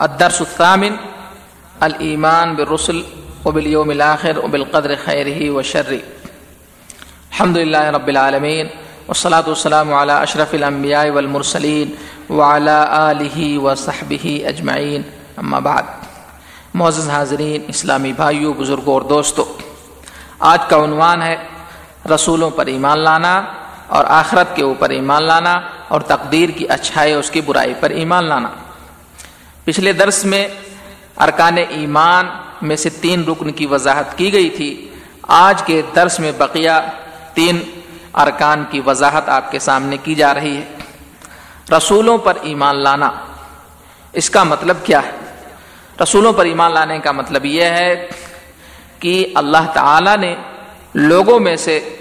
الدرس الثامن، الایمان بالرسل وبالیوم الاخر وبالقدر خیره وشره الحمد لله رب العالمین، والصلاة والسلام على اشرف الانبیاء والمرسلین وعلى آلہ وصحبہ اجمعین، اما بعد۔ معزز حاضرین، اسلامی بھائیوں بزرگوں اور دوستوں آج کا عنوان ہے رسولوں پر ایمان لانا اور آخرت کے اوپر ایمان لانا اور تقدیر کی اچھائی اس کی برائی پر ایمان لانا۔ پچھلے درس میں ارکان ایمان میں سے تین رکن کی وضاحت کی گئی تھی۔ آج کے درس میں بقیہ تین ارکان کی وضاحت آپ کے سامنے کی جا رہی ہے۔ رسولوں پر ایمان لانا، اس کا مطلب کیا ہے؟ رسولوں پر ایمان لانے کا مطلب یہ ہے کہ اللہ تعالی نے لوگوں میں سے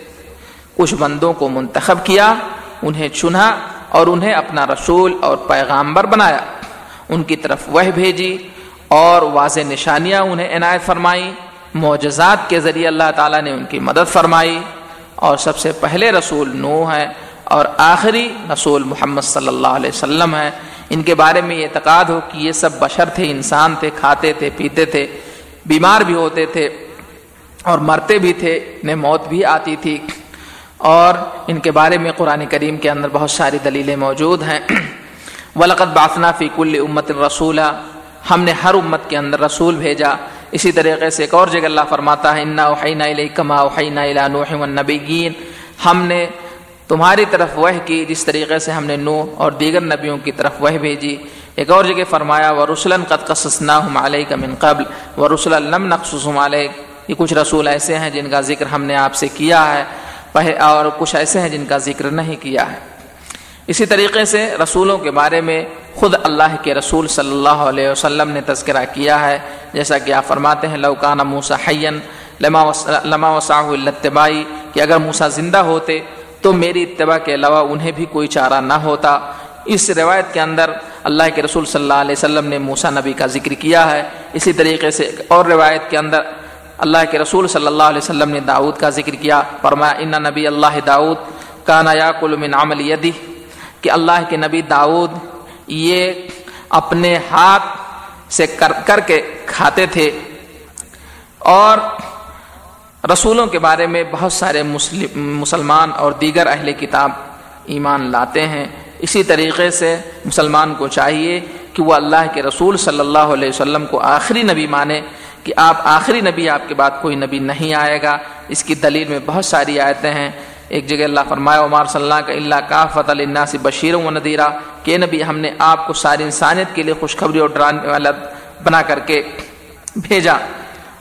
کچھ بندوں کو منتخب کیا، انہیں چنا اور انہیں اپنا رسول اور پیغامبر بنایا۔ ان کی طرف وہ بھیجی اور واضح نشانیاں انہیں عنایت فرمائی۔ معجزات کے ذریعے اللہ تعالیٰ نے ان کی مدد فرمائی۔ اور سب سے پہلے رسول نو ہے اور آخری رسول محمد صلی اللہ علیہ وسلم ہے ان کے بارے میں یہ اعتقاد ہو کہ یہ سب بشر تھے، انسان تھے، کھاتے تھے، پیتے تھے، بیمار بھی ہوتے تھے اور مرتے بھی تھے، انہیں موت بھی آتی تھی۔ اور ان کے بارے میں قرآن کریم کے اندر بہت ساری دلیلیں موجود ہیں۔ ولقت باسنا فی کل امت رسولہ ہم نے ہر امت کے اندر رسول بھیجا۔ اسی طریقے سے ایک اور جگہ اللہ فرماتا ہے، انا اوحینا الیکما اوحینا نوح والنبیین۔ ہم نے تمہاری طرف وہ کی، جس طریقے سے ہم نے نو اور دیگر نبیوں کی طرف وہ بھیجی۔ ایک اور جگہ فرمایا و رسول قد قصصناہم علیک من قبل۔ و رسول لم نقصصہم علیک یہ کچھ رسول ایسے ہیں جن کا ذکر ہم نے آپ سے کیا ہے۔ اور کچھ ایسے ہیں جن کا ذکر نہیں کیا ہے۔ اسی طریقے سے رسولوں کے بارے میں خود اللہ کے رسول صلی اللہ علیہ وسلم نے تذکرہ کیا ہے۔ جیسا کہ آپ فرماتے ہیں لوکانہ موسا حین لما وساح التبائی کہ اگر موسا زندہ ہوتے تو میری اتباع کے علاوہ انہیں بھی کوئی چارہ نہ ہوتا۔ اس روایت کے اندر اللہ کے رسول صلی اللہ علیہ وسلم نے موسا نبی کا ذکر کیا ہے۔ اسی طریقے سے اور روایت کے اندر اللہ کے رسول صلی اللہ علیہ وسلم نے داود کا ذکر کیا۔ فرمایا، ان نبی اللہ داود کانا یا من عمل یدی کہ اللہ کے نبی داود یہ اپنے ہاتھ سے کر کر کے کھاتے تھے اور رسولوں کے بارے میں بہت سارے مسلمان اور دیگر اہل کتاب ایمان لاتے ہیں۔ اسی طریقے سے مسلمان کو چاہیے کہ وہ اللہ کے رسول صلی اللہ علیہ وسلم کو آخری نبی مانے کہ آپ آخری نبی، آپ کے بعد کوئی نبی نہیں آئے گا۔ اس کی دلیل میں بہت ساری آیتیں ہیں۔ ایک جگہ اللہ فرمایا عمار صلی اللہ کا اللہ کا فت اللہ سے بشیر و ندیرہ کہ نبی، ہم نے آپ کو ساری انسانیت کے لیے خوشخبری اور ڈرانے والا بنا کر کے بھیجا۔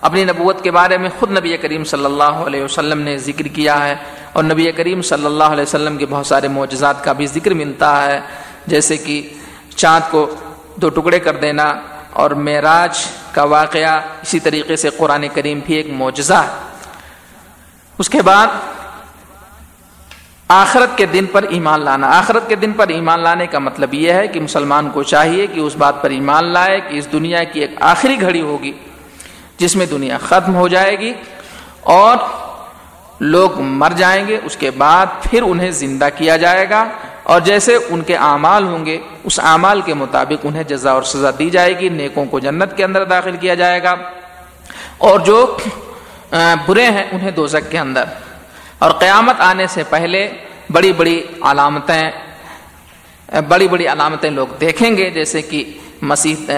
اپنی نبوت کے بارے میں خود نبی کریم صلی اللہ علیہ وسلم نے ذکر کیا ہے۔ اور نبی کریم صلی اللہ علیہ وسلم کے بہت سارے معجزات کا بھی ذکر ملتا ہے۔ جیسے کہ چاند کو دو ٹکڑے کر دینا اور معراج کا واقعہ، اسی طریقے سے قرآن کریم بھی ایک معجزہ ہے۔ اس کے بعد آخرت کے دن پر ایمان لانا۔ آخرت کے دن پر ایمان لانے کا مطلب یہ ہے کہ مسلمان کو چاہیے کہ اس بات پر ایمان لائے کہ اس دنیا کی ایک آخری گھڑی ہوگی جس میں دنیا ختم ہو جائے گی اور لوگ مر جائیں گے، اس کے بعد پھر انہیں زندہ کیا جائے گا اور جیسے ان کے اعمال ہوں گے، اس اعمال کے مطابق انہیں جزا اور سزا دی جائے گی، نیکوں کو جنت کے اندر داخل کیا جائے گا اور جو برے ہیں، انہیں دوزک کے اندر۔ اور قیامت آنے سے پہلے بڑی بڑی علامتیں، بڑی بڑی علامتیں لوگ دیکھیں گے، جیسے کہ مسیح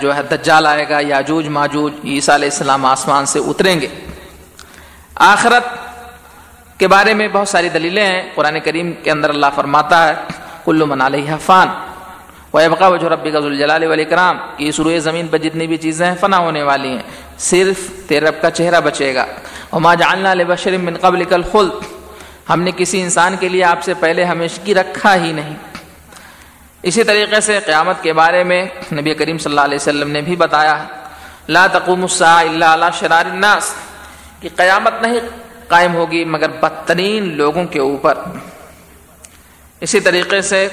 جو ہے دجال آئے گا، یاجوج، ماجوج، عیسیٰ علیہ السلام آسمان سے اتریں گے۔ آخرت کے بارے میں بہت ساری دلیلیں ہیں۔ قرآن کریم کے اندر اللہ فرماتا ہے کلو من علیہ فان وبقا وجہ ربی کا ذوالجلال ولی کرام کہ اس روئے زمین پر جتنی بھی چیزیں ہیں، فنا ہونے والی ہیں۔ صرف تیرے رب کا چہرہ بچے گا۔ وما جعلنا لبشر من قبل کل خلد ہم نے کسی انسان کے لیے آپ سے پہلے ہمیشگی رکھا ہی نہیں۔ اسی طریقے سے قیامت کے بارے میں نبی کریم صلی اللہ علیہ وسلم نے بھی بتایا، لا تقوم الساعة الا على شرار الناس۔ کہ قیامت نہیں قائم ہوگی مگر بدترین لوگوں کے اوپر۔ اسی طریقے سے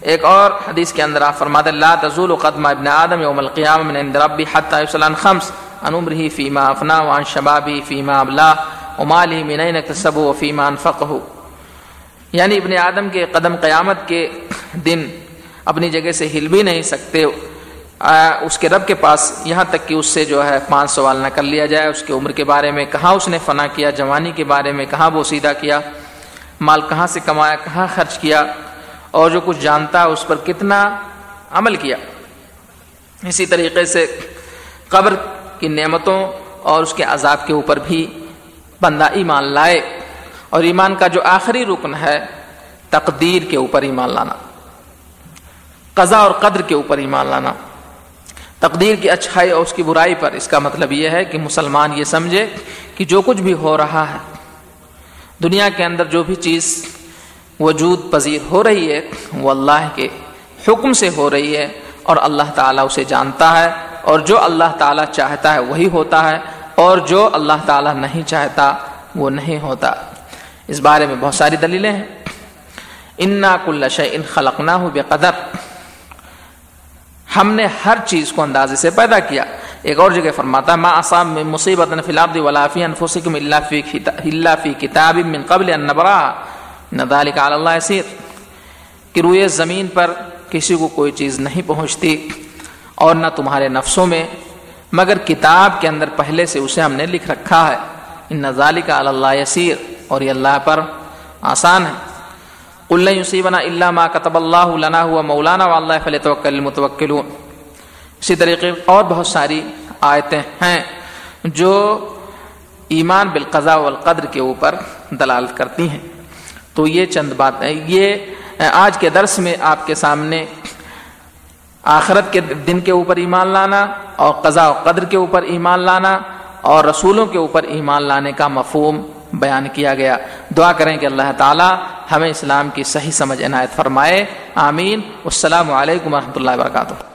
ایک اور حدیث کے اندر آپ فرماتے لا تزول قدم ابن آدم یوم القیام من عند ربی حتی یسلان خمس۔ ان عمره فیما افنا وان شبابی فیما ابلا ومالی من اکتسب و فیما یعنی ابن آدم کے قدم قیامت کے دن اپنی جگہ سے ہل بھی نہیں سکتے۔ اس کے رب کے پاس یہاں تک کہ اس سے جو ہے پانچ سوال نہ کر لیا جائے۔ اس کی عمر کے بارے میں کہاں اس نے فنا کیا، جوانی کے بارے میں کہاں وہ سیدھا کیا، مال کہاں سے کمایا، کہاں خرچ کیا، اور جو کچھ جانتا اس پر کتنا عمل کیا۔ اسی طریقے سے قبر کی نعمتوں اور اس کے عذاب کے اوپر بھی بندہ ایمان لائے۔ اور ایمان کا جو آخری رکن ہے، تقدیر کے اوپر ایمان لانا۔ قضا اور قدر کے اوپر ایمان لانا۔ تقدیر کی اچھائی اور اس کی برائی پر اس کا مطلب یہ ہے کہ مسلمان یہ سمجھے کہ جو کچھ بھی ہو رہا ہے، دنیا کے اندر جو بھی چیز وجود پذیر ہو رہی ہے، وہ اللہ کے حکم سے ہو رہی ہے اور اللہ تعالیٰ اسے جانتا ہے۔ اور جو اللہ تعالیٰ چاہتا ہے وہی ہوتا ہے اور جو اللہ تعالیٰ نہیں چاہتا وہ نہیں ہوتا۔ اس بارے میں بہت ساری دلیلیں ہیں۔ انا کل ان خلقنا ہو بے قدر ہم نے ہر چیز کو اندازے سے پیدا کیا۔ ایک اور جگہ فرماتا ہے، ما اصاب میں مصیبت فلاب ولافی انفسکم اللہ فی اللہ فی کتاب من قبل ان نبرا ندالک علی اللہ یسیر کہ روئے زمین پر کسی کو کوئی چیز نہیں پہنچتی۔ اور نہ تمہارے نفسوں میں، مگر کتاب کے اندر پہلے سے اسے ہم نے لکھ رکھا ہے۔ ان نظال کا اللہ یسیر۔ اور یہ اللہ پر آسان ہے۔ اللہ یوسیبنا اللہ ما کتب اللہ لنا ہوا مولانا و اللہ فل توکل اسی طریقے اور بہت ساری آیتیں ہیں جو ایمان بالقضاء والقدر کے اوپر دلالت کرتی ہیں۔ تو یہ چند باتیں، یہ آج کے درس میں آپ کے سامنے آخرت کے دن کے اوپر ایمان لانا اور قضاء و قدر کے اوپر ایمان لانا اور رسولوں کے اوپر ایمان لانے کا مفہوم بیان کیا گیا۔ دعا کریں کہ اللہ تعالی ہمیں اسلام کی صحیح سمجھ عنایت فرمائے۔ آمین۔ السلام علیکم و اللہ وبرکاتہ۔